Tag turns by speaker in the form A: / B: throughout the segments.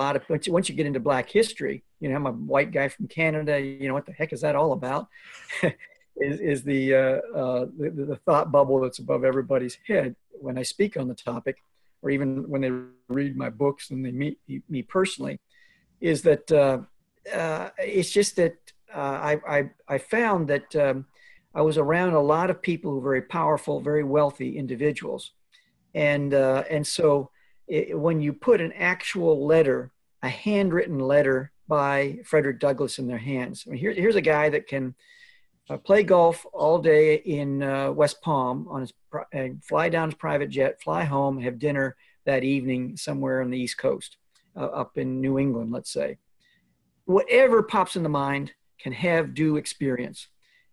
A: lot of once you, once you get into Black history, you know, I'm a white guy from Canada. You know, what the heck is that all about? is is the, uh, uh, the the thought bubble that's above everybody's head when I speak on the topic, or even when they read my books and they meet me personally, is that uh, uh it's just that uh, I, I I found that um, I was around a lot of people who very powerful, very wealthy individuals, and uh, and so it, when you put an actual letter, a handwritten letter by Frederick Douglass in their hands, I mean, here, here's a guy that can uh, play golf all day in uh, West Palm on his uh, fly down his private jet, fly home, have dinner that evening somewhere on the East Coast, uh, up in New England, let's say. Whatever pops in the mind can have due experience.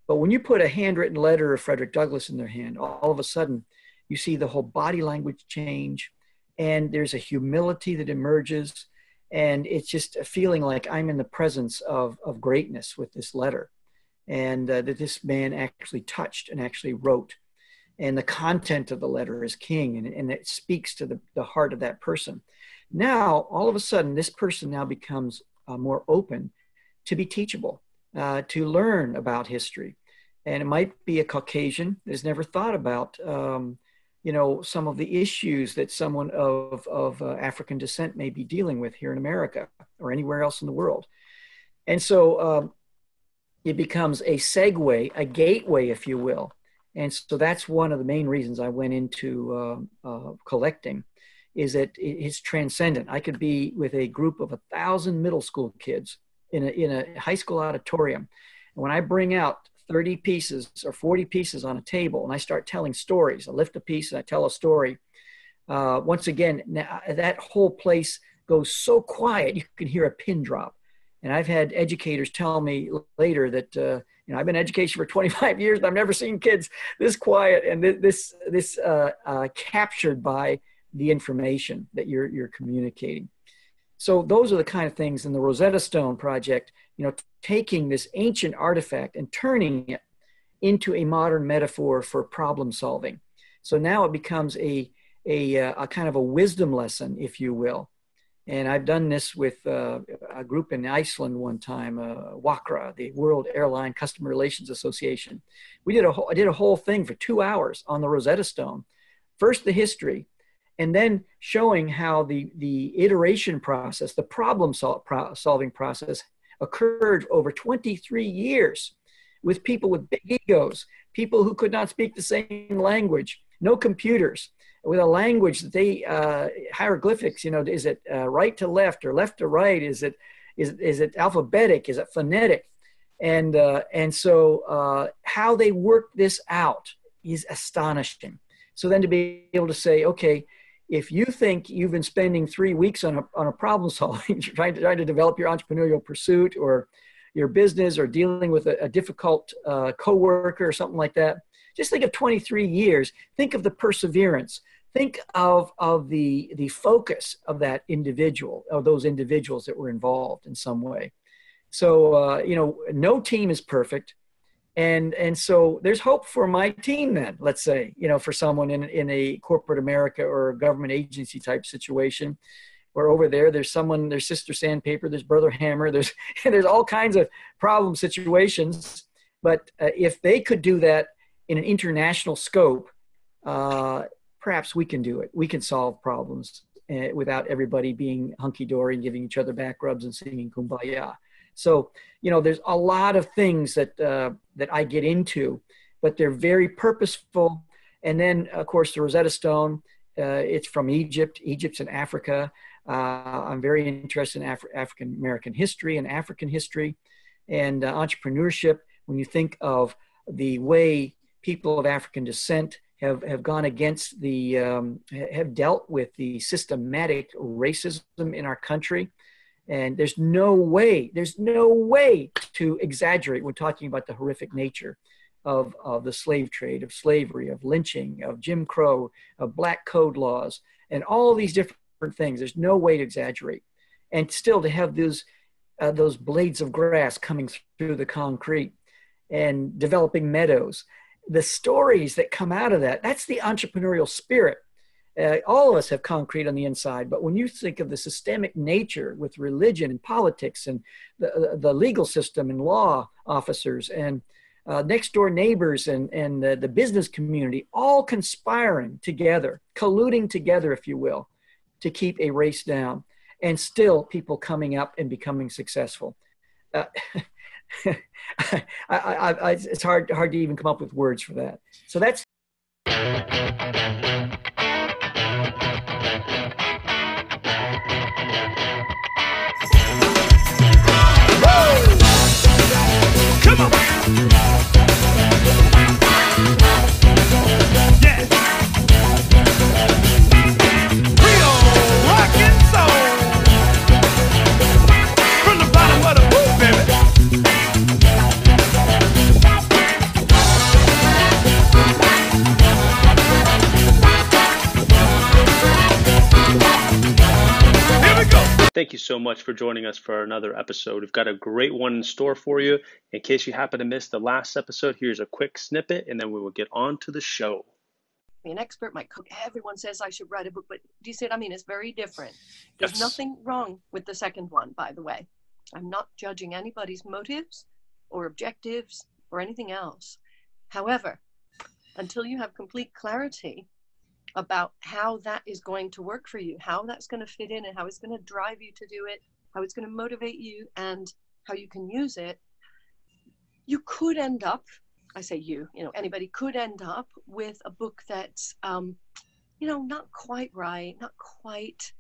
A: But when you put a handwritten letter of Frederick Douglass in their hand, all of a sudden you see the whole body language change, and there's a humility that emerges, and it's just a feeling like I'm in the presence of, of greatness with this letter and uh, that this man actually touched and actually wrote. And the content of the letter is king, and, and it speaks to the, the heart of that person. Now, all of a sudden, this person now becomes uh, more open to be teachable, uh, to learn about history. And it might be a Caucasian that has never thought about, um, you know, some of the issues that someone of, of uh, African descent may be dealing with here in America or anywhere else in the world. And so um, it becomes a segue, a gateway, if you will. And so that's one of the main reasons I went into uh, uh, collecting, is that it's transcendent. I could be with a group of a thousand middle school kids in a, in a high school auditorium. And when I bring out 30 pieces or 40 pieces on a table and I start telling stories, I lift a piece and I tell a story. Uh, once again, that whole place goes so quiet, you can hear a pin drop. And I've had educators tell me later that uh, you know I've been in education for 25 years, but I've never seen kids this quiet and this this uh, uh, captured by the information that you're you're communicating. So those are the kind of things in the Rosetta Stone project. You know, taking this ancient artifact and turning it into a modern metaphor for problem solving. So now it becomes a a, uh, a kind of a wisdom lesson, if you will, and I've done this with uh, a group in Iceland one time, uh, WACRA, the World Airline Customer Relations Association. We did a whole, I did a whole thing for two hours on the Rosetta Stone. First, the history, and then showing how the, the iteration process, the problem sol- pro- solving process, occurred over 23 years with people with big egos, people who could not speak the same language, no computers, with a language that they uh, hieroglyphics you know is it uh, right to left or left to right? Is it is, is it alphabetic? Is it phonetic? And uh, and so uh, how they work this out is astonishing. So then to be able to say okay if you think you've been spending three weeks on a, on a problem solving trying to trying to develop your entrepreneurial pursuit or your business or dealing with a, a difficult uh, coworker or something like that just think of 23 years. Think of the perseverance. Think of of the the focus of that individual of those individuals that were involved in some way. So uh, you know no team is perfect and and so there's hope for my team then let's say you know for someone in in a corporate america or a government agency type situation where over there there's someone there's sister sandpaper there's brother hammer there's there's all kinds of problem situations but uh, if they could do that in an international scope uh, perhaps we can do it. We can solve problems uh, without everybody being hunky dory and giving each other back rubs and singing kumbaya. So, you know, there's a lot of things that uh, that I get into, but they're very purposeful. And then, of course, the Rosetta Stone. Uh, it's from Egypt. Egypt's in Africa. Uh, I'm very interested in Af- African American history and African history, and uh, entrepreneurship. When you think of the way people of African descent have, have gone against the, um, have dealt with the systematic racism in our country. And there's no way, there's no way to exaggerate when talking about the horrific nature of, of the slave trade, of slavery, of lynching, of Jim Crow, of black code laws, and all these different things. There's no way to exaggerate. And still to have those, uh, those blades of grass coming through the concrete and developing meadows the stories that come out of that that's the entrepreneurial spirit Uh, all of us have concrete on the inside, but when you think of the systemic nature with religion and politics and the, the legal system and law officers and uh, next door neighbors and, and uh, the business community all conspiring together, colluding together, if you will, to keep a race down, and still people coming up and becoming successful. Uh, I, I, I, it's hard, hard to even come up with words for that. So that's
B: Thank you so much for joining us for another episode. We've got a great one in store for you. In case you happen to miss the last episode, here's a quick snippet and then we will get on to the show.
C: An expert might cook. Everyone says I should write a book, but do you see what I mean? It's very different. There's yes. nothing wrong with the second one, by the way. I'm not judging anybody's motives or objectives or anything else. However, until you have complete clarity about how that is going to work for you, how that's going to fit in, and how it's going to drive you to do it, how it's going to motivate you, and how you can use it, you could end up, I say you, you know, anybody could end up with a book that's, um, you know, not quite right, not quite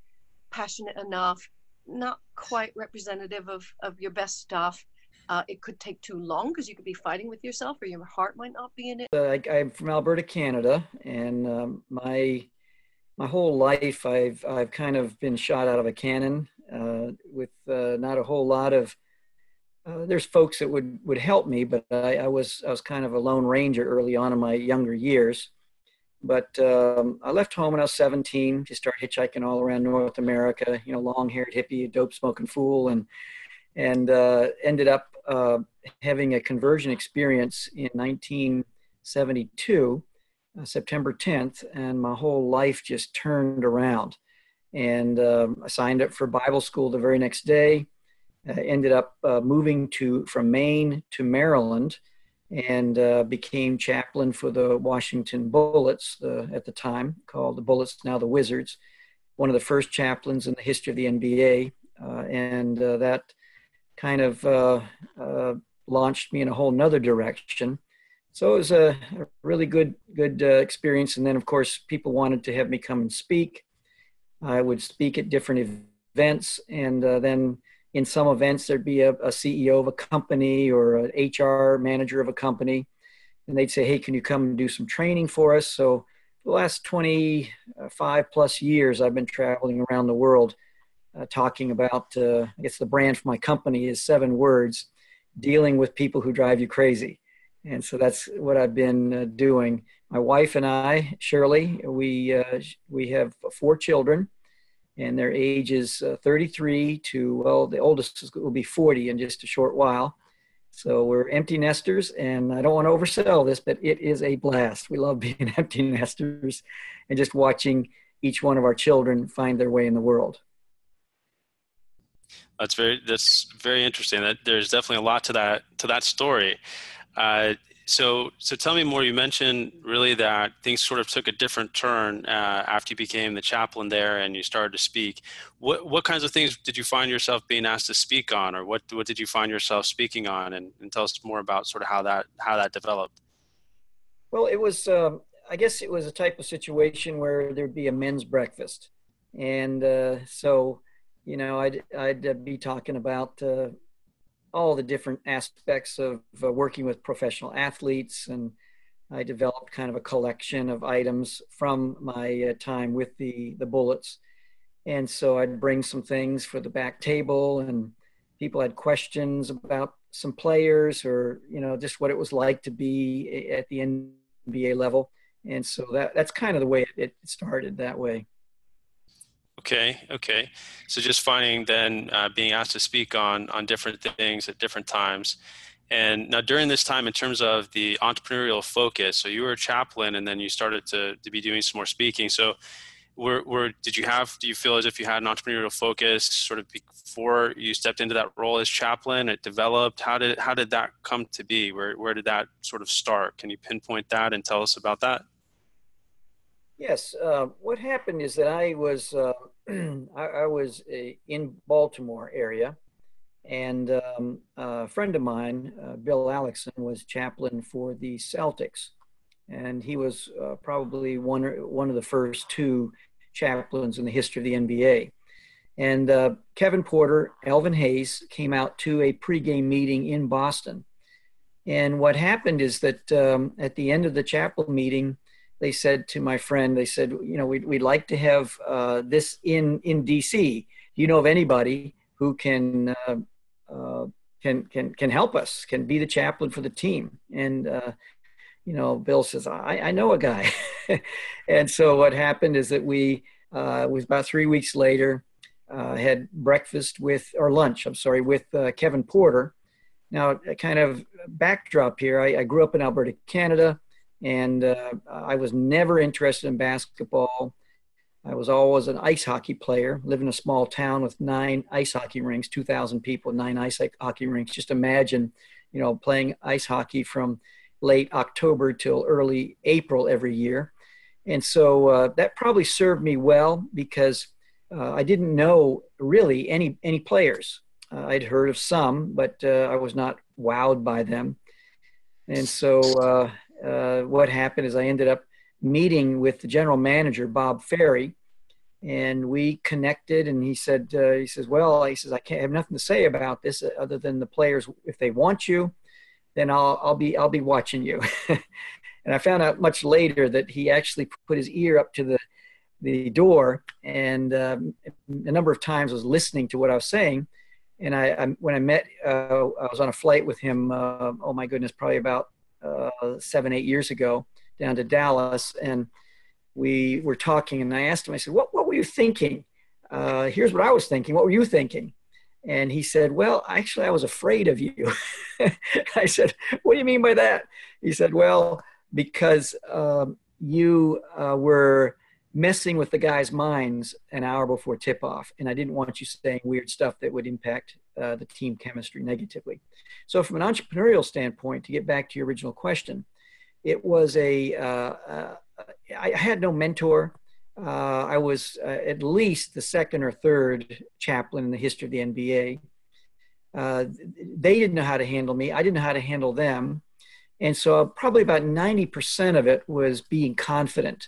C: passionate enough, not quite representative of, of your best stuff. Uh, it could take too long because you could be fighting with yourself or your heart might not be in it.
A: Uh, I, am from Alberta, Canada, and um, my my whole life I've I've kind of been shot out of a cannon uh, with uh, not a whole lot of. Uh, there's folks that would would help me, but I, I, was I was kind of a lone ranger early on in my younger years. But um, I left home when I was 17 to start hitchhiking all around North America. You know, long-haired hippie, dope smoking fool, and and uh, ended up uh, having a conversion experience in 1972, uh, September 10th, and my whole life just turned around. And um, I signed up for Bible school the very next day. ended up uh, moving to from Maine to Maryland, and uh, became chaplain for the Washington Bullets at the time, called the Bullets, now the Wizards. One of the first chaplains in the history of the NBA, uh, and that kind of uh, uh, launched me in a whole nother direction. So it was a, a really good good uh, experience. And then, of course, people wanted to have me come and speak. I would speak at different events, and uh, then in some events there'd be a, a, CEO of a company or an HR manager of a company, and they'd say, "Hey, can you come and do some training for us?" So the last 25 plus years, I've been traveling around the world uh, talking about, uh, I guess the brand for my company is seven words, dealing with people who drive you crazy. And so that's what I've been uh, doing. My wife and I, Shirley, we, uh, we have four children and their ages uh, 33 to, well, the oldest will be 40 in just a short while. So we're empty nesters, and I don't want to oversell this, but it is a blast. We love being empty nesters and just watching each one of our children find their way in the world.
B: That's very that's very interesting. That there's definitely a lot to that to that story. Uh, so so tell me more. You mentioned really that things sort of took a different turn uh, after you became the chaplain there and you started to speak. What what kinds of things did you find yourself being asked to speak on, or what what did you find yourself speaking on? And, and tell us more about sort of how that how that developed.
A: Well, it was. Um, I guess it was a type of situation where there'd be a men's breakfast, and uh, so you know, I'd, I'd uh, be talking about uh, all the different aspects of uh, working with professional athletes. And I developed kind of a collection of items from my uh, time with the, the Bullets. And so I'd bring some things for the back table, and people had questions about some players or, you know, just what it was like to be at the NBA level. And so that, that's kind of the way it started that way.
B: Okay, okay. So just finding then uh, being asked to speak on on different things at different times. And now during this time, in terms of the entrepreneurial focus, so you were a chaplain, and then you started to to be doing some more speaking. So were, were did you have do you feel as if you had an entrepreneurial focus sort of before you stepped into that role as chaplain it developed how did how did that come to be where where did that sort of start can you pinpoint that and tell us about that
A: yes uh, what happened is that i was uh, I, I, was uh, in baltimore area and um, a friend of mine uh, bill alexson was chaplain for the celtics and he was uh, probably one one of the first two chaplains in the history of the NBA. And uh, Kevin Porter, Elvin Hayes came out to a pregame meeting in Boston. And what happened is that um, at the end of the chapel meeting, they said to my friend, they said, you know, we'd, we'd like to have uh, this in, in DC. Do you know of anybody who can, uh, uh, can, can, can help us, can be the chaplain for the team? And uh, you know, Bill says, I, I know a guy. and so what happened is that we, uh, it was about three weeks later, uh, had breakfast with, or lunch, I'm sorry, with Kevin Porter. Now, kind of backdrop here, I, I grew up in Alberta, Canada, and uh, I was never interested in basketball. I was always an ice hockey player, live in a small town with nine ice hockey rinks, 2,000 people, nine ice hockey rinks. Just imagine, you know, playing ice hockey from late October till early April every year. And so uh, that probably served me well because uh, I didn't know really any, any players. Uh, I'd heard of some, but uh, I was not wowed by them. And so uh, uh, what happened is I ended up meeting with the general manager, Bob Ferry, and we connected and he said he says well he says i can't have nothing to say about this other than the players if they want you then I'll, I'll be I'll be watching you. and I found out much later that he actually put his ear up to the the door and um, a number of times was listening to what I was saying. And I, I when I met, uh, I was on a flight with him. Uh, oh my goodness, probably about uh, seven eight years ago down to Dallas, and we were talking. And I asked him, I said, "What what were you thinking?" Uh, here's what I was thinking. What were you thinking? And he said, Well, actually, I was afraid of you. I said, What do you mean by that? He said, Well, because um, you uh, were messing with the guys' minds an hour before tip off, and I didn't want you saying weird stuff that would impact uh, the team chemistry negatively. So, from an entrepreneurial standpoint, to get back to your original question, it was a uh, uh I had no mentor uh, I was at least the second or third chaplain in the history of the NBA. They didn't know how to handle me. I didn't know how to handle them. And so probably about 90% of it was being confident.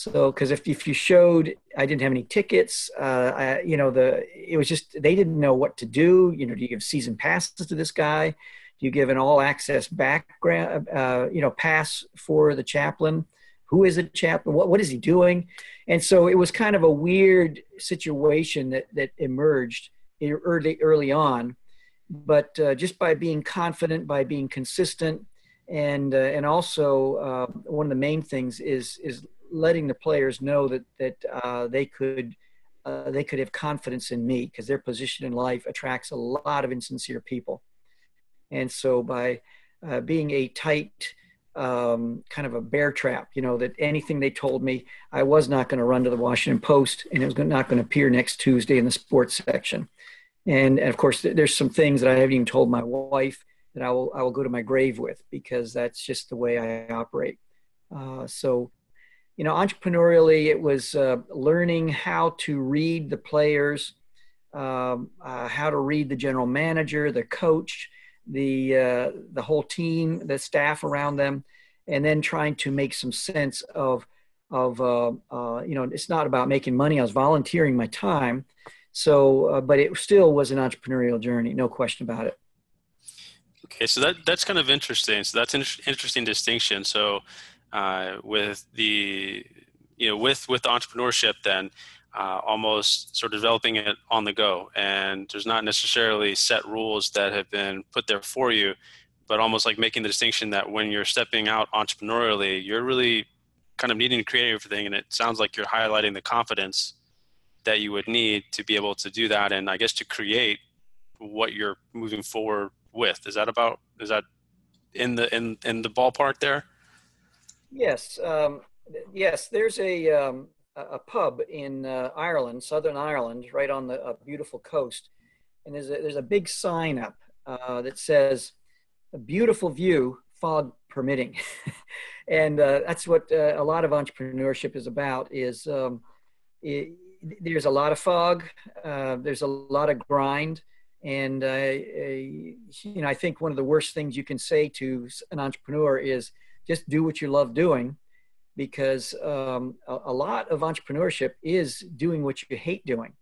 A: So, because if, if you showed, I didn't have any tickets, uh, I, you know, the, it was just, they didn't know what to do. You know, do you give season passes to this guy? Do you give an all access background, uh, you know, pass for the chaplain? who is a chaplain what, what is he doing and so it was kind of a weird situation that that emerged early early on but uh, just by being confident by being consistent and uh, and also uh, one of the main things is is letting the players know that that uh, they could uh, they could have confidence in me because their position in life attracts a lot of insincere people and so by uh, being a tight um, kind of a bear trap, you know, that anything they told me, I was not going to run to the Washington Post and it was not going to appear next Tuesday in the sports section. And, and of course, there's some things that I haven't even told my wife that I will, I will go to my grave with because that's just the way I operate. Uh, so, you know, entrepreneurially, it was uh, learning how to read the players, um, uh, how to read the general manager, the coach, the uh, the whole team, the staff around them, and then trying to make some sense of of uh, uh, you know it's not about making money. I was volunteering my time, so uh, but it still was an entrepreneurial journey, no question about it.
B: Okay, so that that's kind of interesting. So that's an interesting distinction. So uh, with the you know with with the entrepreneurship, then uh, almost sort of developing it on the go. And there's not necessarily set rules that have been put there for you, but almost like making the distinction that when you're stepping out entrepreneurially, you're really kind of needing to create everything. And it sounds like you're highlighting the confidence that you would need to be able to do that. And I guess to create what you're moving forward with. Is that about, is that in the, in, in the ballpark there?
A: Yes. Um, yes, there's a, um, a pub in uh, Ireland, Southern Ireland, right on the beautiful coast, and there's a, there's a big sign up uh, that says "A beautiful view, fog permitting," and uh, that's what uh, a lot of entrepreneurship is about. Is um, it, there's a lot of fog, uh, there's a lot of grind, and you know I think one of the worst things you can say to an entrepreneur is just do what you love doing because um, a, a, lot of entrepreneurship is doing what you hate doing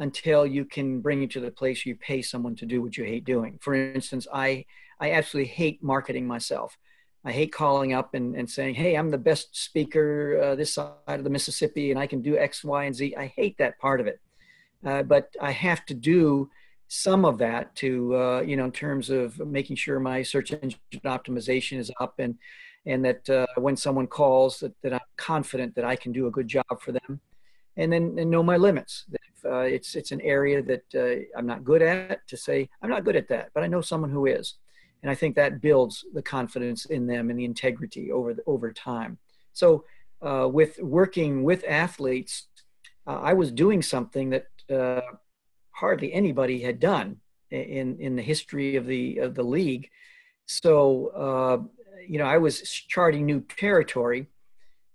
A: until you can bring it to the place you pay someone to do what you hate doing. For instance, I, I absolutely hate marketing myself. I hate calling up and, and saying, hey, I'm the best speaker uh, this side of the Mississippi and I can do X, Y, and Z. I hate that part of it. Uh, but I have to do some of that to, uh, you know, in terms of making sure my search engine optimization is up and and that uh, when someone calls that, that i'm confident that i can do a good job for them. And then and know my limits. If uh, it's it's an area that uh, i'm not good at to say i'm not good at that but i know someone who is. And i think that builds the confidence in them and the integrity over the, over time. So uh, with working with athletes uh, i was doing something that uh, hardly anybody had done in in the history of the of the league. So you know, I was charting new territory,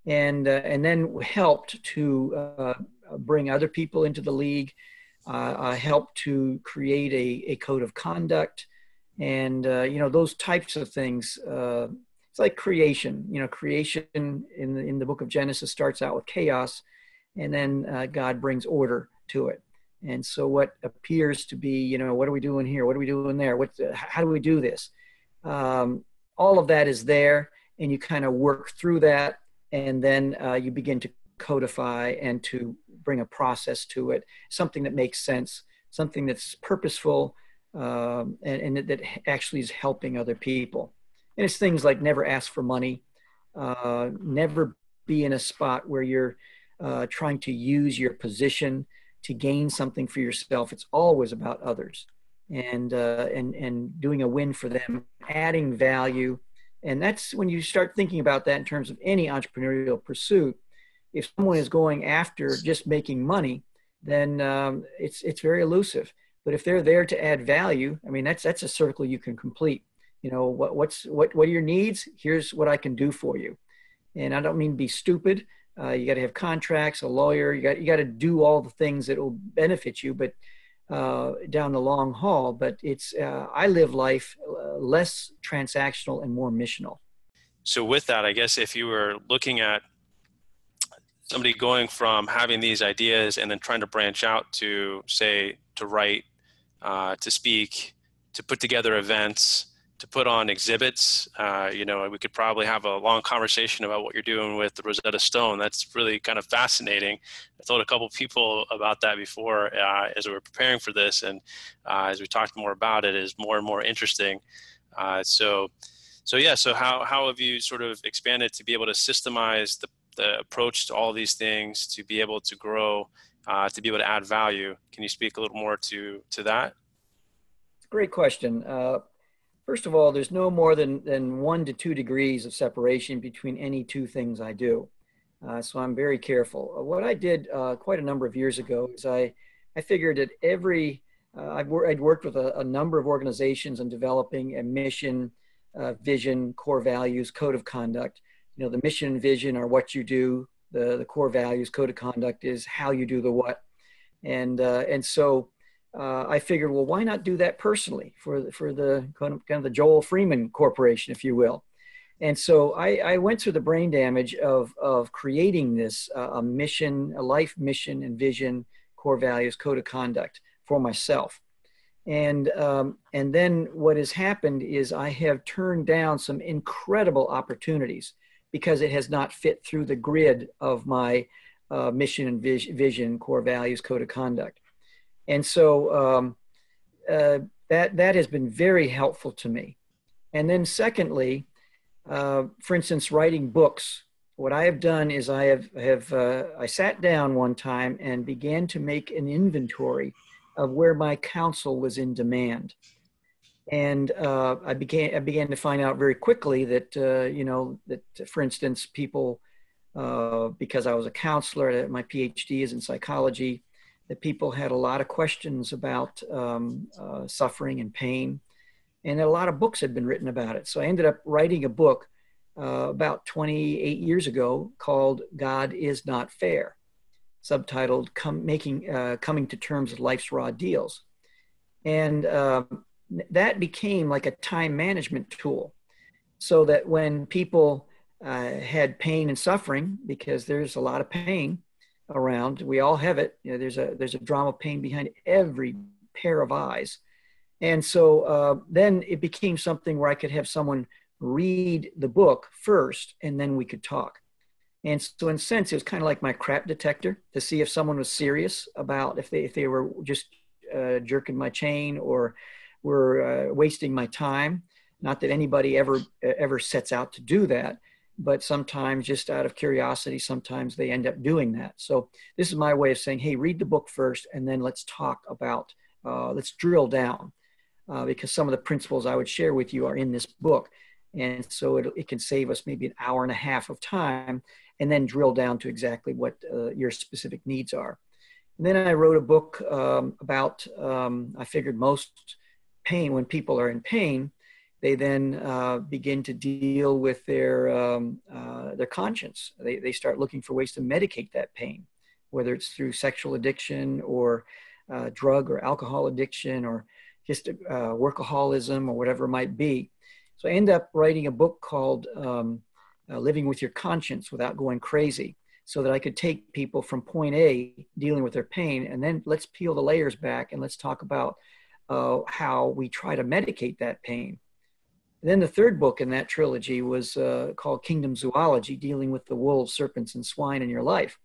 A: and uh, and then helped to uh, bring other people into the league. Uh, helped to create a, a code of conduct, and uh, you know those types of things. Uh, it's like creation. You know, creation in the, in the book of Genesis starts out with chaos, and then uh, God brings order to it. And so, what appears to be, you know, what are we doing here? What are we doing there? What? How do we do this? Um, all of that is there and you kind of work through that and then uh, you begin to codify and to bring a process to it something that makes sense something that's purposeful um, and, and, that actually is helping other people. And it's things like never ask for money uh, never be in a spot where you're uh, trying to use your position to gain something for yourself. It's always about others and uh, and and doing a win for them, adding value, and that's when you start thinking about that in terms of any entrepreneurial pursuit. If someone is going after just making money, then um, it's it's very elusive. But if they're there to add value, I mean that's that's a circle you can complete. You know what what's what what are your needs? Here's what I can do for you. And I don't mean be stupid. Uh, you got to have contracts, a lawyer. You got you got to do all the things that will benefit you, but uh, down the long haul, but it's uh, I live life uh, less transactional and more missional.
B: So with that, I guess if you were looking at somebody going from having these ideas and then trying to branch out to say to write, uh, to speak, to put together events, to put on exhibits. Uh, you know, we could probably have a long conversation about what you're doing with the Rosetta Stone. That's really kind of fascinating. I told a couple people about that before uh, as we were preparing for this, and uh, as we talked more about it, is more and more interesting. Uh, so, so yeah. So how how have you sort of expanded to be able to systemize the the approach to all these things to be able to grow, uh, to be able to add value? Can you speak a little more to to that?
A: Great question. First of all, there's no more than, than one to two degrees of separation between any two things I do. Uh, so I'm very careful. Uh, what I did uh, quite a number of years ago is I, I figured that every, uh, I've, wor- I'd worked with a, a, number of organizations on developing a mission, uh, vision, core values, code of conduct. You know, the mission and vision are what you do. The, the core values, code of conduct is how you do the what. And, uh, and so uh, I figured, well, why not do that personally for for the kind of, kind of the Joel Freeman Corporation, if you will. And so I, I went through the brain damage of of creating this uh, a mission, a life mission and vision, core values, code of conduct for myself. And um, and then what has happened is I have turned down some incredible opportunities because it has not fit through the grid of my uh, mission and vision, core values, code of conduct and so um, uh, that that has been very helpful to me. And then secondly, uh, for instance, writing books. What I have done is I have have uh, I sat down one time and began to make an inventory of where my counsel was in demand, and uh, I began I began to find out very quickly that uh, you know that for instance people uh, because I was a counselor. My PhD is in psychology. That people had a lot of questions about um, uh, suffering and pain, and a lot of books had been written about it. So I ended up writing a book uh, about 28 years ago called "God Is Not Fair," subtitled "Come Making uh, Coming to Terms with Life's Raw Deals," and um, that became like a time management tool, so that when people uh, had pain and suffering because there's a lot of pain around. We all have it. You know, there's a there's a drama pain behind every pair of eyes, and so uh, then it became something where I could have someone read the book first, and then we could talk. And so, in a sense, it was kind of like my crap detector to see if someone was serious about if they if they were just uh, jerking my chain or were uh, wasting my time. Not that anybody ever ever sets out to do that, but sometimes just out of curiosity, sometimes they end up doing that. So this is my way of saying, hey, read the book first, and then let's talk about, uh, let's drill down, uh, because some of the principles I would share with you are in this book. And so it, it can save us maybe an hour and a half of time, and then drill down to exactly what uh, your specific needs are. And then I wrote a book um, about, um, I figured most pain, when people are in pain, they then uh, begin to deal with their um, uh, their conscience. They they start looking for ways to medicate that pain, whether it's through sexual addiction or uh, drug or alcohol addiction or just uh, workaholism or whatever it might be. So I end up writing a book called um, uh, "Living with Your Conscience Without Going Crazy." So that I could take people from point A, dealing with their pain, and then let's peel the layers back and let's talk about uh, how we try to medicate that pain then the third book in that trilogy was uh, called Kingdom Zoology, dealing with the wolves, serpents, and swine in your life.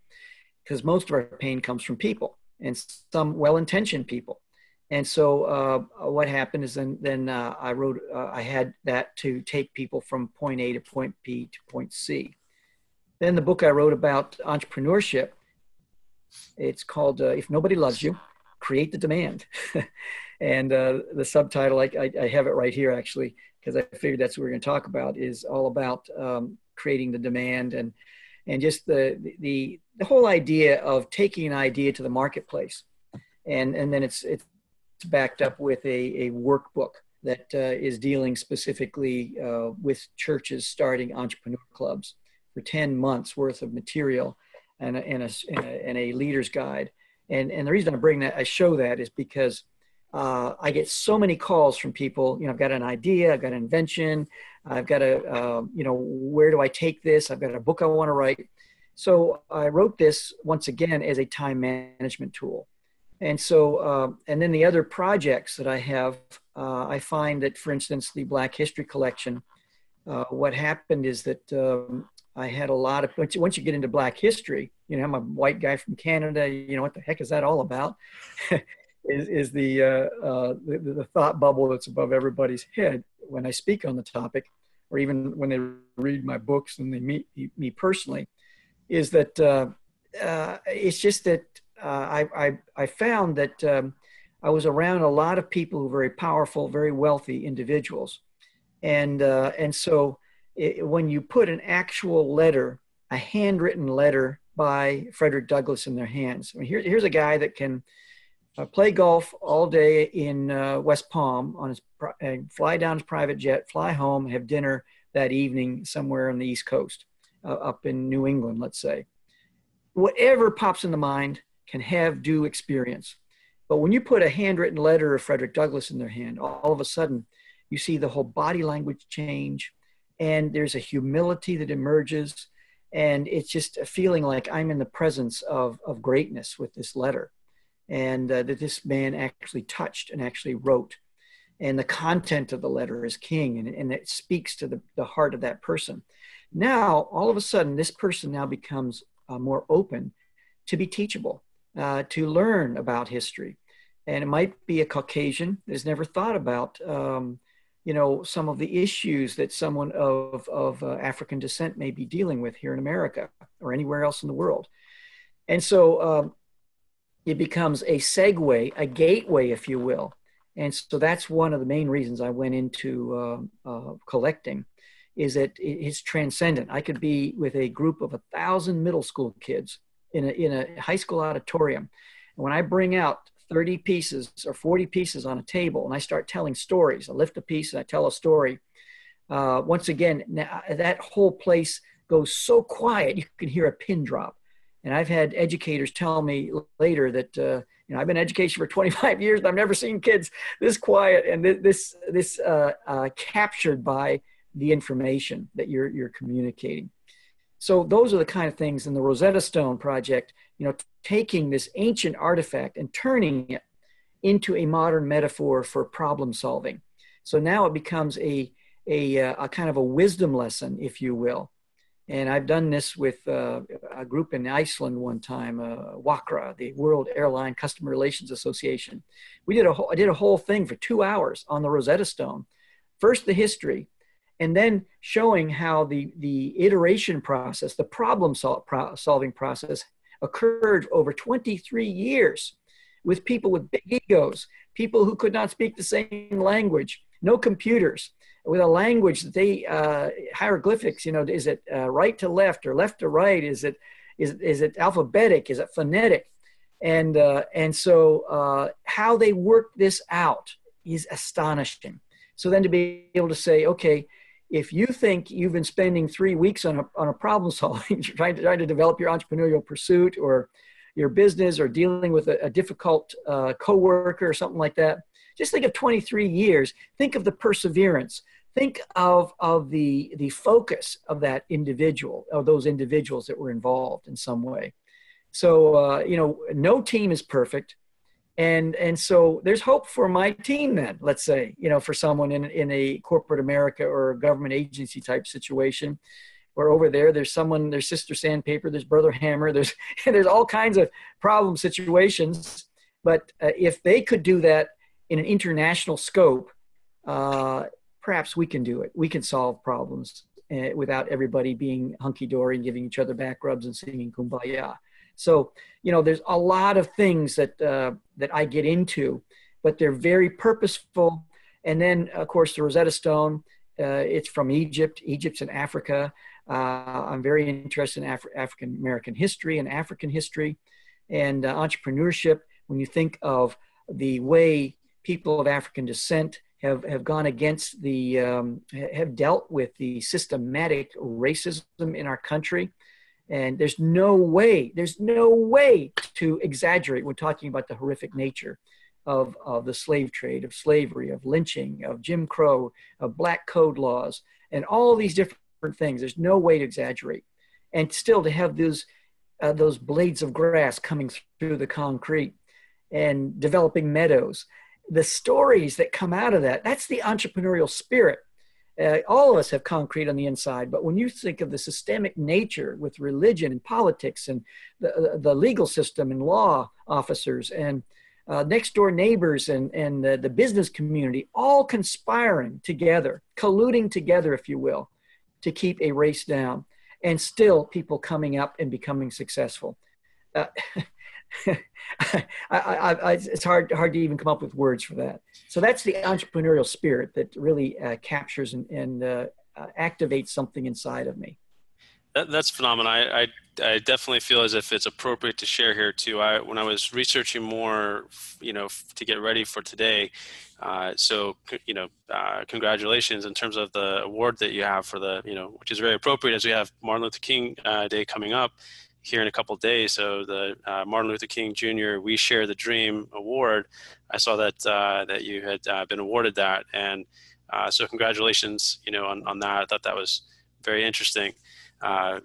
A: Because most of our pain comes from people and some well intentioned people. And so uh, what happened is then, then uh, I wrote, uh, I had that to take people from point A to point B to point C. Then the book I wrote about entrepreneurship, it's called uh, If Nobody Loves You, Create the Demand. and uh, the subtitle, I, I, I have it right here actually because I figured that's what we're going to talk about is all about um, creating the demand and and just the, the the whole idea of taking an idea to the marketplace, and and then it's it's backed up with a, a workbook that uh, is dealing specifically uh, with churches starting entrepreneur clubs for 10 months worth of material and a, and a, and a, and a leader's guide. And, and the reason I bring that, I show that is because uh, I get so many calls from people. You know, I've got an idea, I've got an invention, I've got a, uh, you know, where do I take this? I've got a book I want to write. So I wrote this once again as a time management tool. And so, uh, and then the other projects that I have, uh, I find that, for instance, the Black History Collection, uh, what happened is that um, I had a lot of, once you, once you get into Black history, you know, I'm a white guy from Canada, you know, what the heck is that all about? is, is the, uh, uh, the, the thought bubble that's above everybody's head when I speak on the topic, or even when they read my books and they meet me personally, is that uh, uh, it's just that uh, I, I, I found that um, I was around a lot of people who were very powerful, very wealthy individuals, and uh, and so it, when you put an actual letter, a handwritten letter by Frederick Douglass in their hands, I mean, here, here's a guy that can uh, play golf all day in uh, West Palm on his uh, fly down his private jet, fly home, have dinner that evening somewhere on the East Coast, uh, up in New England, let's say. Whatever pops in the mind can have due experience. But when you put a handwritten letter of Frederick Douglass in their hand, all of a sudden you see the whole body language change, and there's a humility that emerges, and it's just a feeling like I'm in the presence of, of greatness with this letter and uh, that this man actually touched and actually wrote. And the content of the letter is king, and, and it speaks to the, the heart of that person. Now, all of a sudden, this person now becomes uh, more open to be teachable, uh, to learn about history. And it might be a Caucasian that has never thought about, um, you know, some of the issues that someone of, of uh, African descent may be dealing with here in America or anywhere else in the world. And so um, it becomes a segue, a gateway, if you will. And so that's one of the main reasons I went into uh, uh, collecting, is that it's transcendent. I could be with a group of a thousand middle school kids in a, in a high school auditorium. And when I bring out 30 pieces or 40 pieces on a table and I start telling stories, I lift a piece and I tell a story. Uh, once again, that whole place goes so quiet you can hear a pin drop. And I've had educators tell me later that uh, you know I've been in education for 25 years and I've never seen kids this quiet and this this uh, uh, captured by the information that you're you're communicating. So those are the kind of things in the Rosetta Stone project. You know, taking this ancient artifact and turning it into a modern metaphor for problem solving. So now it becomes a a, uh, a kind of a wisdom lesson, if you will, and I've done this with uh, a group in Iceland one time, uh, WACRA, the World Airline Customer Relations Association. We did a whole, I did a whole thing for two hours on the Rosetta Stone. First, the history, and then showing how the, the iteration process, the problem sol- pro- solving process, occurred over 23 years with people with big egos, people who could not speak the same language, no computers with a language that they uh, hieroglyphics. You know, is it uh, right to left or left to right? Is it is is it alphabetic? Is it phonetic? And uh, and so uh, how they work this out is astonishing. So then to be able to say, okay, if you think you've been spending three weeks on a, on a problem solving, trying to trying to develop your entrepreneurial pursuit or your business or dealing with a, a difficult uh, coworker or something like that, just think of 23 years. Think of the perseverance. Think of, of the, the focus of that individual, of those individuals that were involved in some way. So, uh, you know, no team is perfect. And, and so there's hope for my team then, let's say, you know, for someone in, in a corporate America or a government agency type situation where over there there's someone, there's sister sandpaper, there's brother hammer, there's, there's all kinds of problem situations. But uh, if they could do that in an international scope, uh, perhaps we can do it. We can solve problems uh, without everybody being hunky dory and giving each other back rubs and singing kumbaya. So, you know, there's a lot of things that uh, that I get into, but they're very purposeful. And then, of course, the Rosetta Stone. Uh, it's from Egypt. Egypt's in Africa. Uh, I'm very interested in Af- African American history and African history, and uh, entrepreneurship. When you think of the way people of African descent have, have gone against the, um, have dealt with the systematic racism in our country. And there's no way, there's no way to exaggerate when talking about the horrific nature of, of the slave trade, of slavery, of lynching, of Jim Crow, of black code laws, and all these different things. There's no way to exaggerate. And still to have those, uh, those blades of grass coming through the concrete and developing meadows the stories that come out of that, that's the entrepreneurial spirit. Uh, all of us have concrete on the inside, but when you think of the systemic nature with religion and politics and the, uh, the legal system and law officers and uh, next door neighbors and, and uh, the business community all conspiring together, colluding together, if you will, to keep a race down, and still people coming up and becoming successful. Uh, I, I, I, it's hard hard to even come up with words for that. So that's the entrepreneurial spirit that really uh, captures and, and uh, uh, activates something inside of me.
B: That, that's phenomenal. I, I, definitely feel as if it's appropriate to share here too. I when I was researching more, you know, to get ready for today. Uh, so you know, uh, congratulations in terms of the award that you have for the you know, which is very appropriate as we have Martin Luther King uh, Day coming up here in a couple days. So the uh, Martin Luther King Jr. We Share the Dream Award. I saw that uh, that you had uh, been awarded that, and uh, so congratulations, you know, on, on that. I thought that was very interesting. Uh,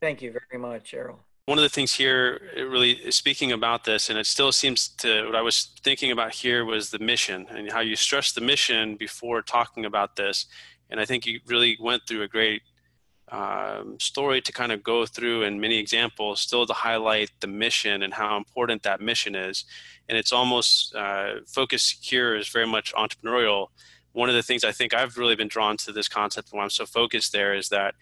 A: Thank you very much, Errol.
B: One of the things here, really speaking about this, and it still seems to what I was thinking about here was the mission and how you stressed the mission before talking about this. And I think you really went through a great um, story to kind of go through and many examples still to highlight the mission and how important that mission is. And it's almost uh, focus here is very much entrepreneurial. One of the things I think I've really been drawn to this concept and why I'm so focused there is that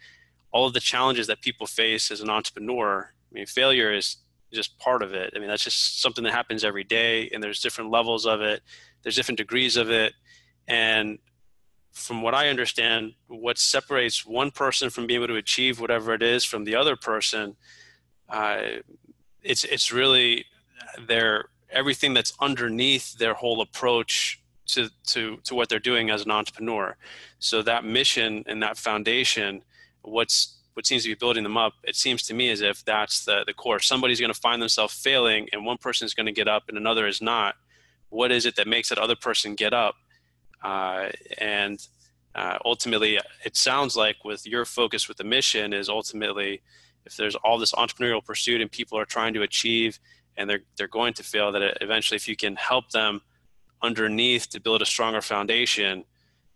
B: all of the challenges that people face as an entrepreneur, I mean, failure is just part of it. I mean, that's just something that happens every day, and there's different levels of it, there's different degrees of it. And from what I understand, what separates one person from being able to achieve whatever it is from the other person, uh, it's it's really their everything that's underneath their whole approach to to to what they're doing as an entrepreneur. So that mission and that foundation, what's what seems to be building them up, it seems to me as if that's the the core. Somebody's going to find themselves failing, and one person is going to get up, and another is not. What is it that makes that other person get up? Uh, and uh, ultimately, it sounds like with your focus with the mission is ultimately if there's all this entrepreneurial pursuit and people are trying to achieve and they're they're going to fail that eventually if you can help them underneath to build a stronger foundation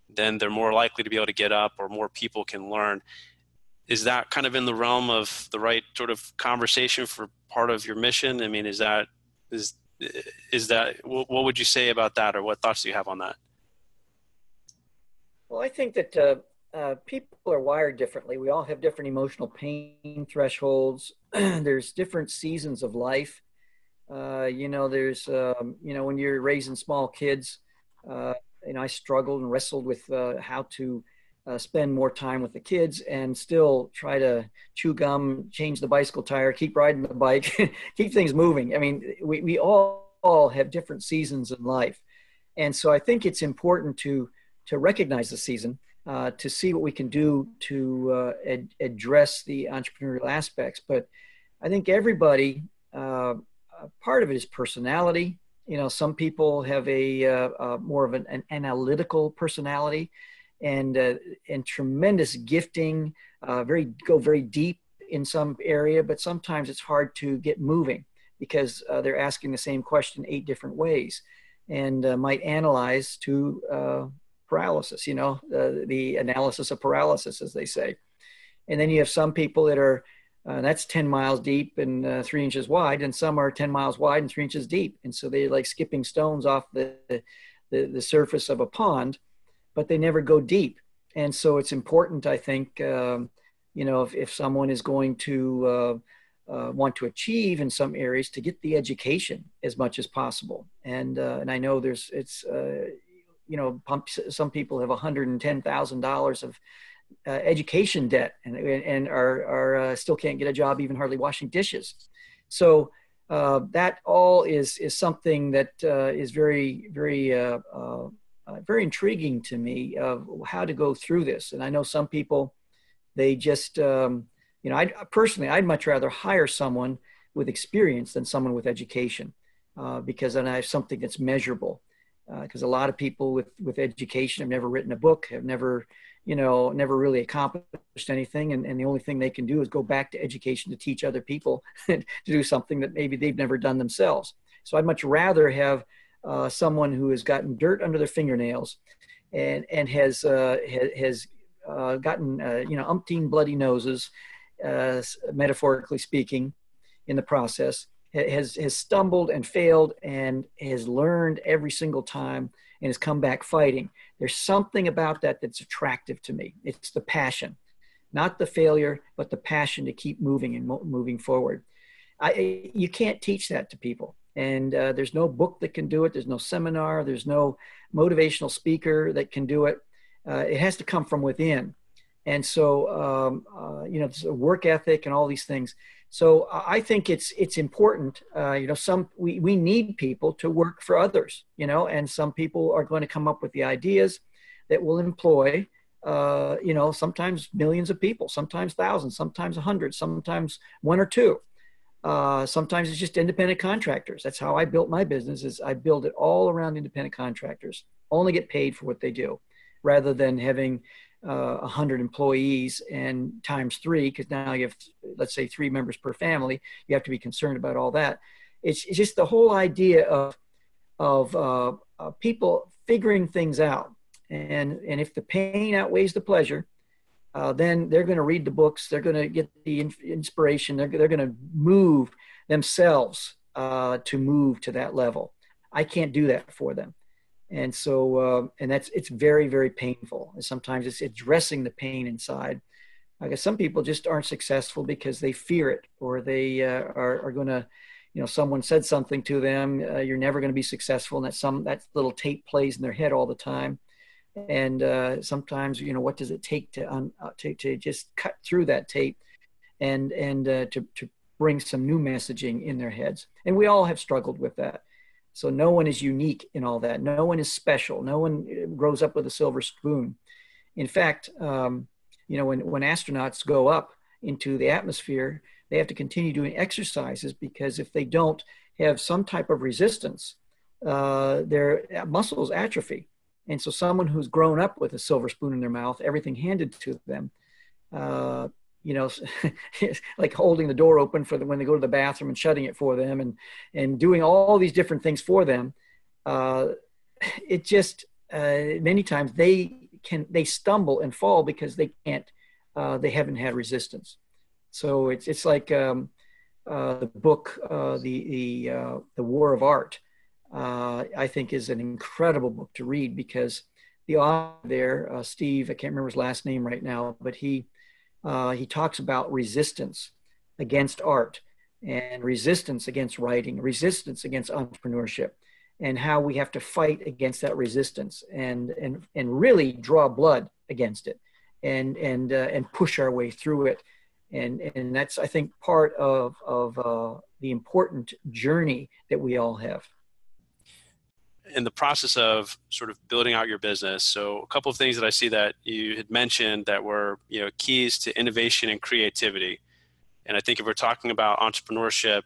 B: then they're more likely to be able to get up or more people can learn. Is that kind of in the realm of the right sort of conversation for part of your mission? I mean is that is is that what would you say about that or what thoughts do you have on that
A: well, I think that uh, uh, people are wired differently. We all have different emotional pain thresholds. there's different seasons of life. Uh, you know, there's, um, you know, when you're raising small kids, uh, and I struggled and wrestled with uh, how to uh, spend more time with the kids and still try to chew gum, change the bicycle tire, keep riding the bike, keep things moving. I mean, we, we all, all have different seasons in life. And so I think it's important to, to recognize the season, uh, to see what we can do to uh, ad- address the entrepreneurial aspects. But I think everybody, uh, part of it is personality. You know, some people have a uh, uh, more of an, an, analytical personality, and uh, and tremendous gifting. very go very deep in some area, but sometimes it's hard to get moving because they're asking the same question eight different ways and uh, might analyze to uh, paralysis, you know, uh, the analysis of paralysis, as they say. And then you have some people that are, uh, that's 10 miles deep and uh, three inches wide, and some are 10 miles wide and three inches deep. And so they're like skipping stones off the, the, the surface of a pond, but they never go deep. And so it's important, I think, um, you know, if, if someone is going to uh, uh, want to achieve in some areas to get the education as much as possible. And, uh, and I know there's, it's, you know, some people have $110,000 of uh, education debt and, and are, are uh, still can't get a job, even hardly washing dishes. So uh, that all is, is something that uh, is very, very, uh, uh, very intriguing to me of how to go through this. And I know some people, they just, um, you know, I personally, I'd much rather hire someone with experience than someone with education because then I have something that's measurable because uh, a lot of people with with education have never written a book have never you know never really accomplished anything. And, and the only thing they can do is go back to education to teach other people to do something that maybe they've never done themselves. So i'd much rather have uh, someone who has gotten dirt under their fingernails and and has uh, has uh, gotten uh, you know umpteen bloody noses uh, metaphorically speaking in the process has has stumbled and failed and has learned every single time and has come back fighting. There's something about that that's attractive to me. It's the passion, not the failure, but the passion to keep moving and mo- moving forward. I, you can't teach that to people. And uh, there's no book that can do it. There's no seminar. There's no motivational speaker that can do it. Uh, it has to come from within. And so, um, uh, you know, work ethic and all these things. So I think it's it's important. Uh, you know, some we we need people to work for others. You know, and some people are going to come up with the ideas that will employ. Uh, you know, sometimes millions of people, sometimes thousands, sometimes a hundred, sometimes one or two. Uh, sometimes it's just independent contractors. That's how I built my business. Is I build it all around independent contractors. Only get paid for what they do, rather than having uh, 100 employees and times three, because now you have, let's say, three members per family, you have to be concerned about all that. It's, it's just the whole idea of, of uh, uh, people figuring things out. And, and if the pain outweighs the pleasure, uh, then they're going to read the books, they're going to get the in- inspiration, they're, they're going to move themselves uh, to move to that level. I can't do that for them and so uh, and that's it's very very painful. And sometimes it's addressing the pain inside. I guess some people just aren't successful because they fear it or they uh, are, are going to you know someone said something to them uh, you're never going to be successful and that some that little tape plays in their head all the time. And uh, sometimes you know what does it take to, un, uh, to to just cut through that tape and and uh, to to bring some new messaging in their heads? And we all have struggled with that so no one is unique in all that. No one is special. No one uh, grows up with a silver spoon. In fact um, you know when when astronauts go up into the atmosphere they have to continue doing exercises because if they don't have some type of resistance uh, their muscles atrophy. And so, someone who's grown up with a silver spoon in their mouth, everything handed to them, uh, you know, like holding the door open for them when they go to the bathroom and shutting it for them, and and doing all these different things for them. Uh, it just uh, many times they can they stumble and fall because they can't uh, they haven't had resistance. So it's it's like um, uh, the book uh, the the the War of Art uh, I think is an incredible book to read because the author there, uh, Steve, I can't remember his last name right now, but he uh, he talks about resistance against art and resistance against writing, resistance against entrepreneurship, and how we have to fight against that resistance and and and really draw blood against it and and uh, and push our way through it. And and that's I think part of of uh, the important journey that we all have
B: in the process of sort of building out your business so a couple of things that i see that you had mentioned that were you know keys to innovation and creativity. And i think if we're talking about entrepreneurship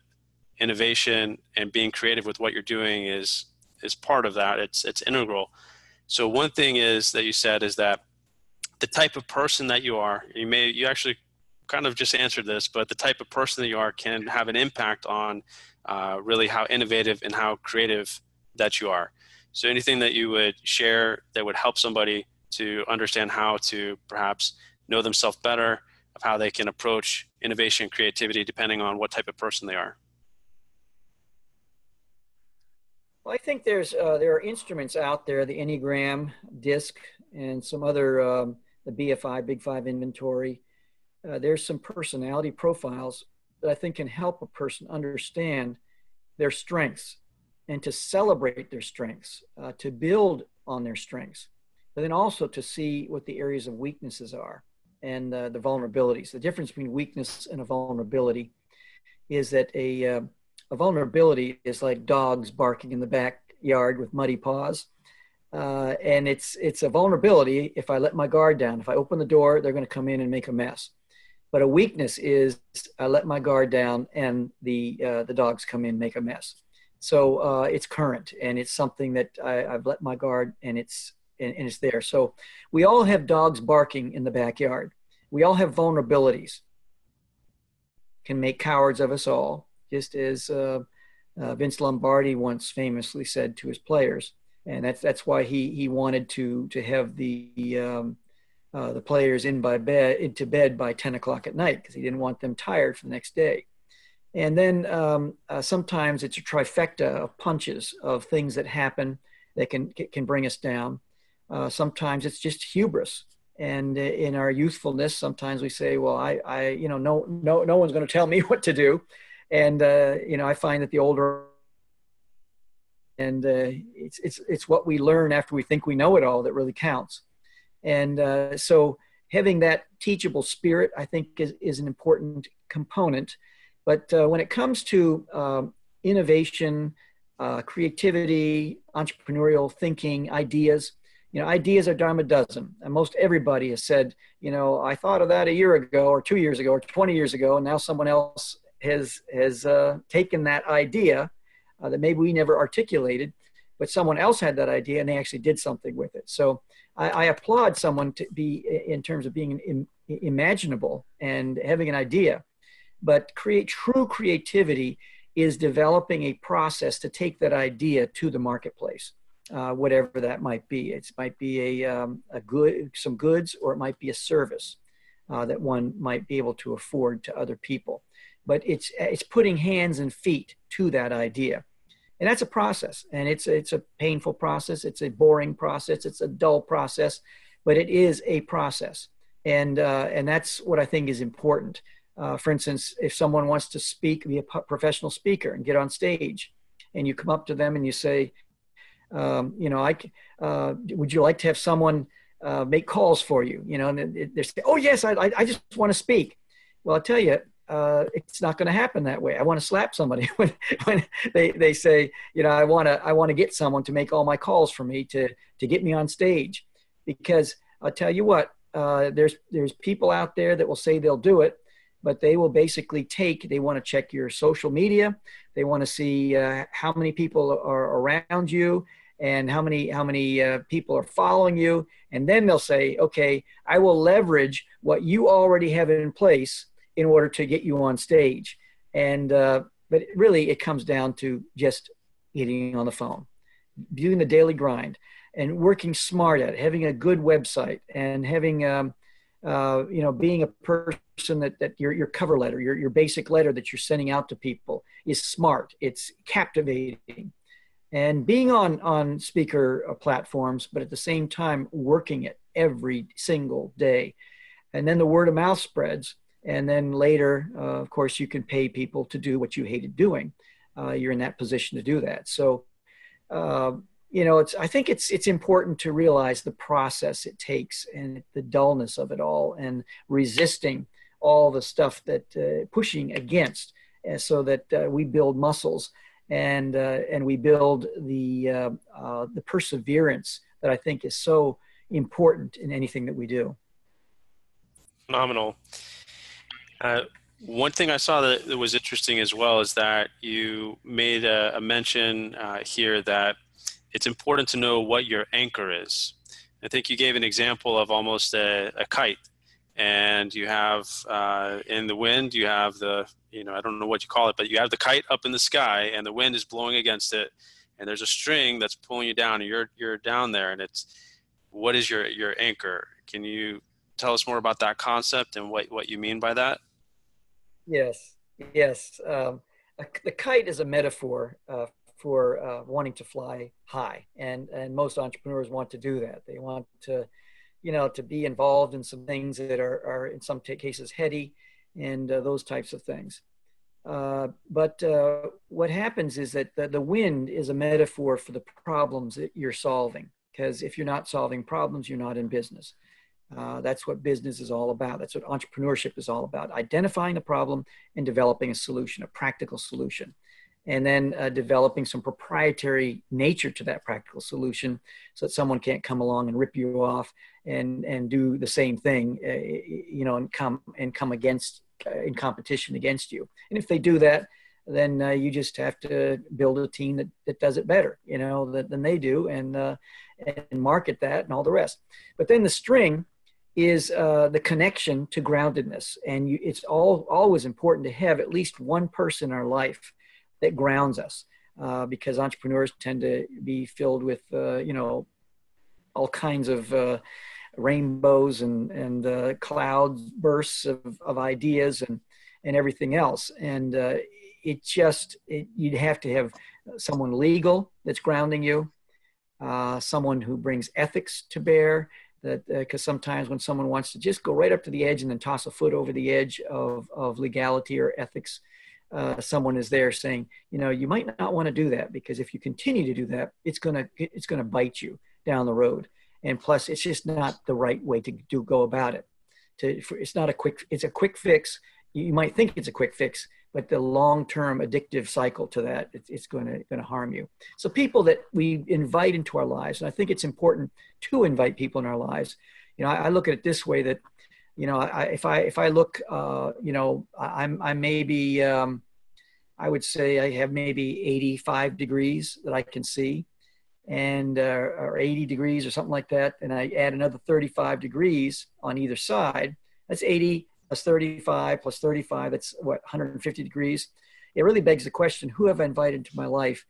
B: innovation and being creative with what you're doing is is part of that. It's it's integral. So one thing is that you said is that the type of person that you are you may you actually kind of just answered this but the type of person that you are can have an impact on uh, really how innovative and how creative that you are. So anything that you would share that would help somebody to understand how to perhaps know themselves better, of how they can approach innovation and creativity depending on what type of person they are.
A: Well, I think there's uh, there are instruments out there, the Enneagram, DISC, and some other um, the BFI, Big Five Inventory. Uh, there's some personality profiles that I think can help a person understand their strengths and to celebrate their strengths, uh, to build on their strengths, but then also to see what the areas of weaknesses are and uh, the vulnerabilities. The difference between weakness and a vulnerability is that a, uh, a vulnerability is like dogs barking in the backyard with muddy paws. Uh, and it's it's a vulnerability if I let my guard down. If I open the door, they're going to come in and make a mess. But a weakness is I let my guard down and the uh, the dogs come in and make a mess. So uh, it's current and it's something that I, have let my guard and it's and, and, it's there. So we all have dogs barking in the backyard. We all have vulnerabilities. Can make cowards of us all, just as uh, uh, Vince Lombardi once famously said to his players, and that's that's why he he wanted to to have the um, uh, the players in by bed into bed by 10 o'clock at night because he didn't want them tired for the next day. And then um, uh, sometimes it's a trifecta of punches of things that happen that can can bring us down. Uh, sometimes it's just hubris, and uh, in our youthfulness, sometimes we say, "Well, I, I, you know, no, no, no one's going to tell me what to do," and uh, you know, I find that the older and uh, it's it's it's what we learn after we think we know it all that really counts, and uh, so having that teachable spirit, I think, is is an important component but uh, when it comes to um, innovation, uh, creativity, entrepreneurial thinking, ideas, you know, ideas are dime a dozen. And most everybody has said, you know, I thought of that a year ago, or two years ago, or 20 years ago, and now someone else has has uh, taken that idea uh, that maybe we never articulated, but someone else had that idea and they actually did something with it. So I, I applaud someone to be in terms of being Im- imaginable and having an idea but create true creativity is developing a process to take that idea to the marketplace, uh, whatever that might be. It might be a, um, a good, some goods, or it might be a service uh, that one might be able to afford to other people. But it's it's putting hands and feet to that idea, and that's a process. And it's it's a painful process. It's a boring process. It's a dull process, but it is a process, and uh, and that's what I think is important. Uh, for instance, if someone wants to speak, be a professional speaker and get on stage, and you come up to them and you say, Um, you know, I uh, would you like to have someone uh, make calls for you? You know, and they say, oh yes, I, I just want to speak. Well, I'll tell you, uh, it's not going to happen that way. I want to slap somebody when, when they, they say, you know, I want to I want to get someone to make all my calls for me to to get me on stage, because I'll tell you what, uh, there's there's people out there that will say they'll do it, but they will basically take. They want to check your social media. They want to see uh, how many people are around you and how many how many uh, people are following you, and then they'll say, okay, I will leverage what you already have in place in order to get you on stage. And uh, but really, it comes down to just getting on the phone, doing the daily grind and working smart at it, having a good website and having, um, uh, you know, being a person that, that your, your cover letter, your, your basic letter that you're sending out to people is smart. It's captivating and being on, on speaker uh, platforms, but at the same time, working it every single day. And then the word of mouth spreads. And then later, uh, of course, you can pay people to do what you hated doing. Uh, you're in that position to do that. So, uh, you know it's i think it's it's important to realize the process it takes and the dullness of it all and resisting all the stuff that uh, pushing against uh, so that uh, we build muscles and uh, and we build the uh, uh, the perseverance that i think is so important in anything that we do.
B: Phenomenal. One thing I saw that, was interesting as well is that you made a, a mention here that it's important to know what your anchor is. I think you gave an example of almost a, a kite, and you have uh, in the wind, you have the, you know, I don't know what you call it, but you have the kite up in the sky, and the wind is blowing against it, and there's a string that's pulling you down, and you're you're down there, and it's what is your your anchor? Can you tell us more about that concept and what what you mean by that?
A: Yes, yes. Um, the kite is a metaphor uh, for uh, wanting to fly high. And and most entrepreneurs want to do that. They want to you know to be involved in some things that are, are in some cases heady and uh, those types of things. Uh, but uh, what happens is that the, the wind is a metaphor for the problems that you're solving. Because if you're not solving problems you're not in business. Uh, that's what business is all about. That's what entrepreneurship is all about. Identifying the problem and developing a solution, a practical solution and then uh, developing some proprietary nature to that practical solution so that someone can't come along and rip you off and and do the same thing uh, you know and come and come against uh, in competition against you. And if they do that then uh, you just have to build a team that, that does it better you know that, than they do and uh, and market that and all the rest. But then the string is uh, the connection to groundedness. And you, it's all always important to have at least one person in our life that grounds us uh, because entrepreneurs tend to be filled with uh, you know all kinds of uh, rainbows and and uh, clouds bursts of, of ideas and and everything else. And uh, it just it, you'd have to have someone legal that's grounding you uh, someone who brings ethics to bear that because sometimes when someone wants to just go right up to the edge and then toss a foot over the edge of, of legality or ethics uh, someone is there saying, you know, you might not want to do that because if you continue to do that, it's gonna it's gonna bite you down the road. And plus, it's just not the right way to do go about it. To for, it's not a quick it's a quick fix. You might think it's a quick fix, but the long-term addictive cycle to that it's, it's going to going to harm you. So people that we invite into our lives, and I think it's important to invite people in our lives. You know, I, I look at it this way that you know, I, if I if I look, uh, you know, I'm I maybe um, I would say I have maybe 85 degrees that I can see, and uh, or 80 degrees or something like that, and I add another 35 degrees on either side. That's 80 plus 35 plus 35. That's what 150 degrees. It really begs the question: Who have I invited to my life,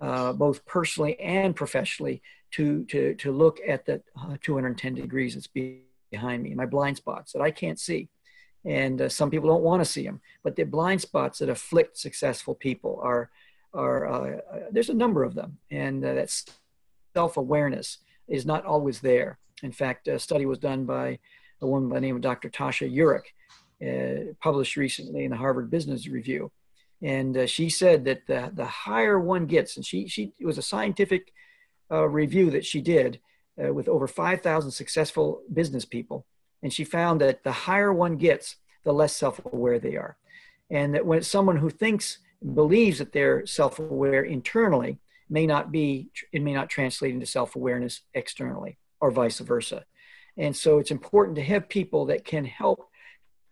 A: uh, both personally and professionally, to to to look at the uh, 210 degrees that's being behind me, my blind spots that I can't see. And uh, some people don't want to see them, but the blind spots that afflict successful people are, are uh, uh, there's a number of them. And uh, that self-awareness is not always there. In fact, a study was done by a woman by the name of Dr. Tasha Eurich, uh, published recently in the Harvard Business Review. And uh, she said that the, the higher one gets, and she, she was a scientific review that she did uh, with over 5,000 successful business people. And she found that the higher one gets, the less self aware they are. And that when someone who thinks, believes that they're self aware internally, may not be, it may not translate into self awareness externally or vice versa. And so it's important to have people that can help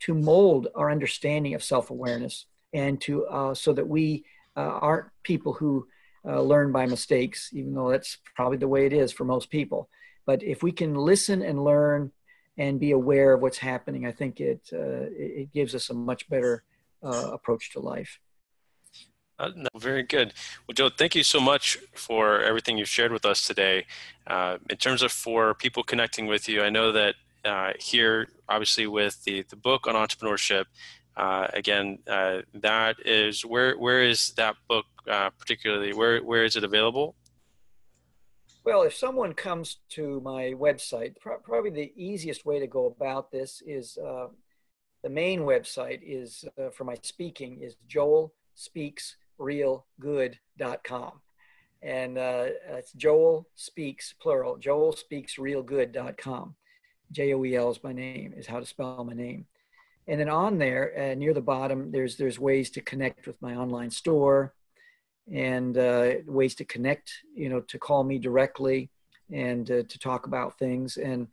A: to mold our understanding of self awareness and to uh, so that we uh, aren't people who uh, learn by mistakes, even though that's probably the way it is for most people. But if we can listen and learn and be aware of what's happening, I think it uh, it gives us a much better uh, approach to life.
B: Uh, no, very good. Well, Joe, thank you so much for everything you've shared with us today. Uh, in terms of for people connecting with you, I know that uh, here, obviously, with the, the book on entrepreneurship, uh, again, uh, that is where where is that book uh, particularly? Where where is it available?
A: Well, if someone comes to my website, probably the easiest way to go about this is the main website is for my speaking is Joel Speaks realgood.com. And uh, it's Joel Speaks, plural, Joel Speaks realgood.com. J O E L is my name, is how to spell my name. And then on there, uh, near the bottom, there's there's ways to connect with my online store, and uh, ways to connect, you know, to call me directly and uh, to talk about things. And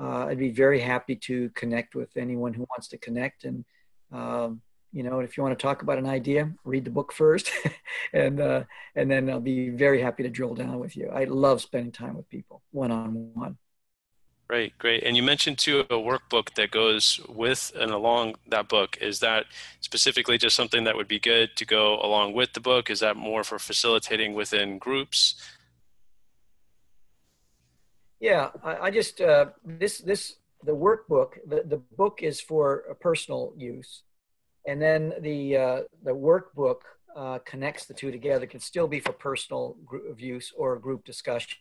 A: uh, I'd be very happy to connect with anyone who wants to connect. And um, you know, if you want to talk about an idea, read the book first, and uh, and then I'll be very happy to drill down with you. I love spending time with people one on one.
B: Great, great. And you mentioned too a workbook that goes with and along that book. Is that specifically just something that would be good to go along with the book? Is that more for facilitating within groups?
A: Yeah, I, I just uh, this this the workbook. The the book is for personal use and then the uh, the workbook uh, connects the two together. It can still be for personal group use or group discussion.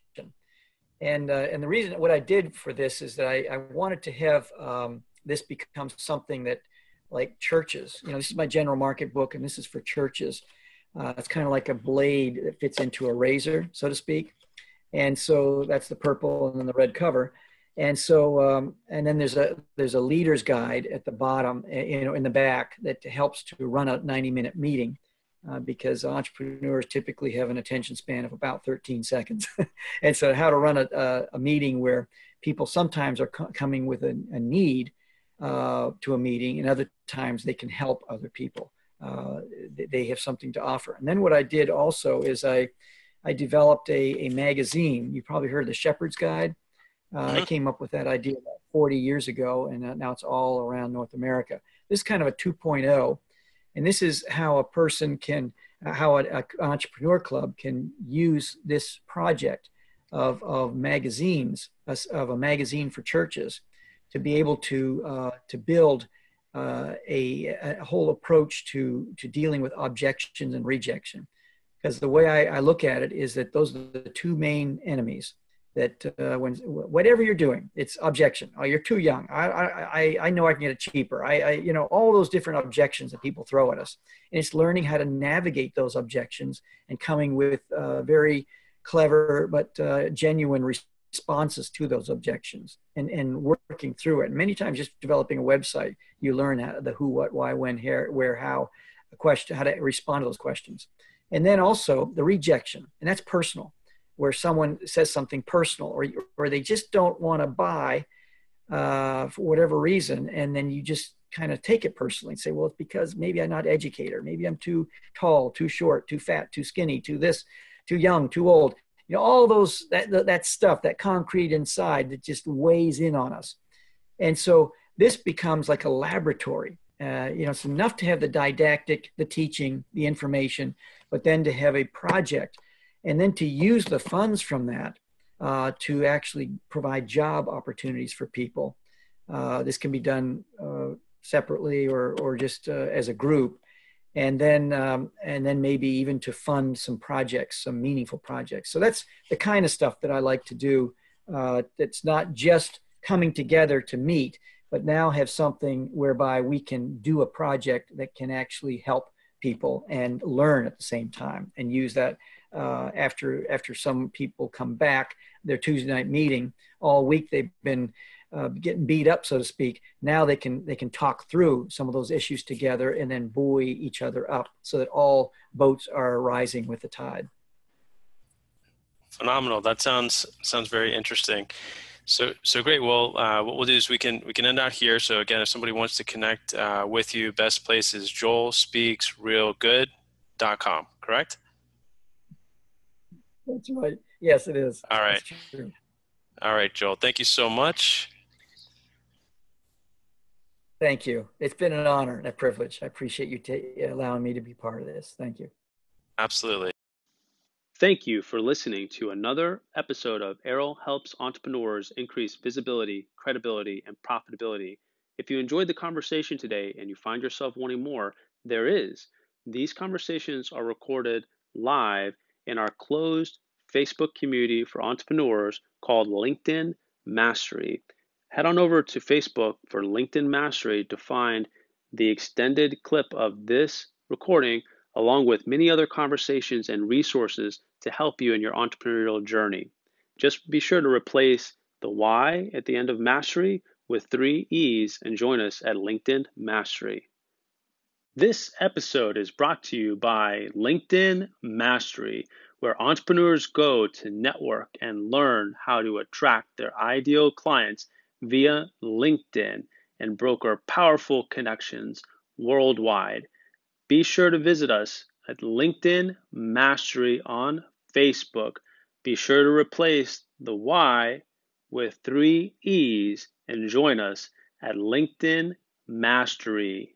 A: And uh, and the reason what I did for this is that I, I wanted to have um, this become something that like churches. You know, this is my general market book, and this is for churches. Uh, it's kind of like a blade that fits into a razor, so to speak. And so that's the purple and then the red cover and so um, and then there's a there's a leader's guide at the bottom eh, you know in the back that helps to run a 90 minute meeting uh, because entrepreneurs typically have an attention span of about 13 seconds. And so how to run a, a, a meeting where people sometimes are co- coming with a, a need uh, to a meeting and other times they can help other people uh, they have something to offer. And then what i did also is i i developed a, a magazine. You probably heard the shepherd's guide. Uh, I came up with that idea about 40 years ago, and uh, now it's all around North America. This is kind of a 2.0, and this is how a person can, uh, how an entrepreneur club can use this project of, of magazines, of a magazine for churches, to be able to uh, to build uh, a, a, whole approach to to dealing with objections and rejection. Because the way I, I look at it is that those are the two main enemies that uh, when whatever you're doing, it's objection. Oh, you're too young. I, I, I know I can get it cheaper. I, I, you know, all those different objections that people throw at us, and it's learning how to navigate those objections and coming with uh, very clever but uh, genuine responses to those objections and and working through it. And many times, just developing a website, you learn how, the who, what, why, when, here, where, how, question, how to respond to those questions, and then also the rejection, and that's personal where someone says something personal or, or they just don't want to buy uh, for whatever reason. And then you just kind of take it personally and say, well, it's because maybe I'm not educated. Maybe I'm too tall, too short, too fat, too skinny, too this, too young, too old. You know, all those, that, that stuff, that concrete inside that just weighs in on us. And so this becomes like a laboratory. Uh, you know, it's enough to have the didactic, the teaching, the information, but then to have a project and then to use the funds from that uh, to actually provide job opportunities for people. Uh, this can be done uh, separately or, or just uh, as a group. And then, um, and then maybe even to fund some projects, some meaningful projects. So that's the kind of stuff that I like to do. Uh, that's not just coming together to meet, but now have something whereby we can do a project that can actually help people and learn at the same time and use that uh, after after some people come back their Tuesday night meeting all week they've been uh, getting beat up so to speak now they can they can talk through some of those issues together and then buoy each other up so that all boats are rising with the tide
B: phenomenal that sounds sounds very interesting so, so great. Well, uh, what we'll do is we can we can end out here. So again, if somebody wants to connect uh, with you, best place is joelspeaksrealgood.com. Correct?
A: That's right. Yes, it is.
B: All right. All right, Joel. Thank you so much.
A: Thank you. It's been an honor and a privilege. I appreciate you t- allowing me to be part of this. Thank you.
B: Absolutely.
D: Thank you for listening to another episode of Errol Helps Entrepreneurs Increase Visibility, Credibility, and Profitability. If you enjoyed the conversation today and you find yourself wanting more, there is. These conversations are recorded live in our closed Facebook community for entrepreneurs called LinkedIn Mastery. Head on over to Facebook for LinkedIn Mastery to find the extended clip of this recording along with many other conversations and resources to help you in your entrepreneurial journey. Just be sure to replace the Y at the end of mastery with three E's and join us at LinkedIn Mastery. This episode is brought to you by LinkedIn Mastery, where entrepreneurs go to network and learn how to attract their ideal clients via LinkedIn and broker powerful connections worldwide. Be sure to visit us at LinkedIn Mastery on Facebook. Be sure to replace the Y with three E's and join us at LinkedIn Mastery.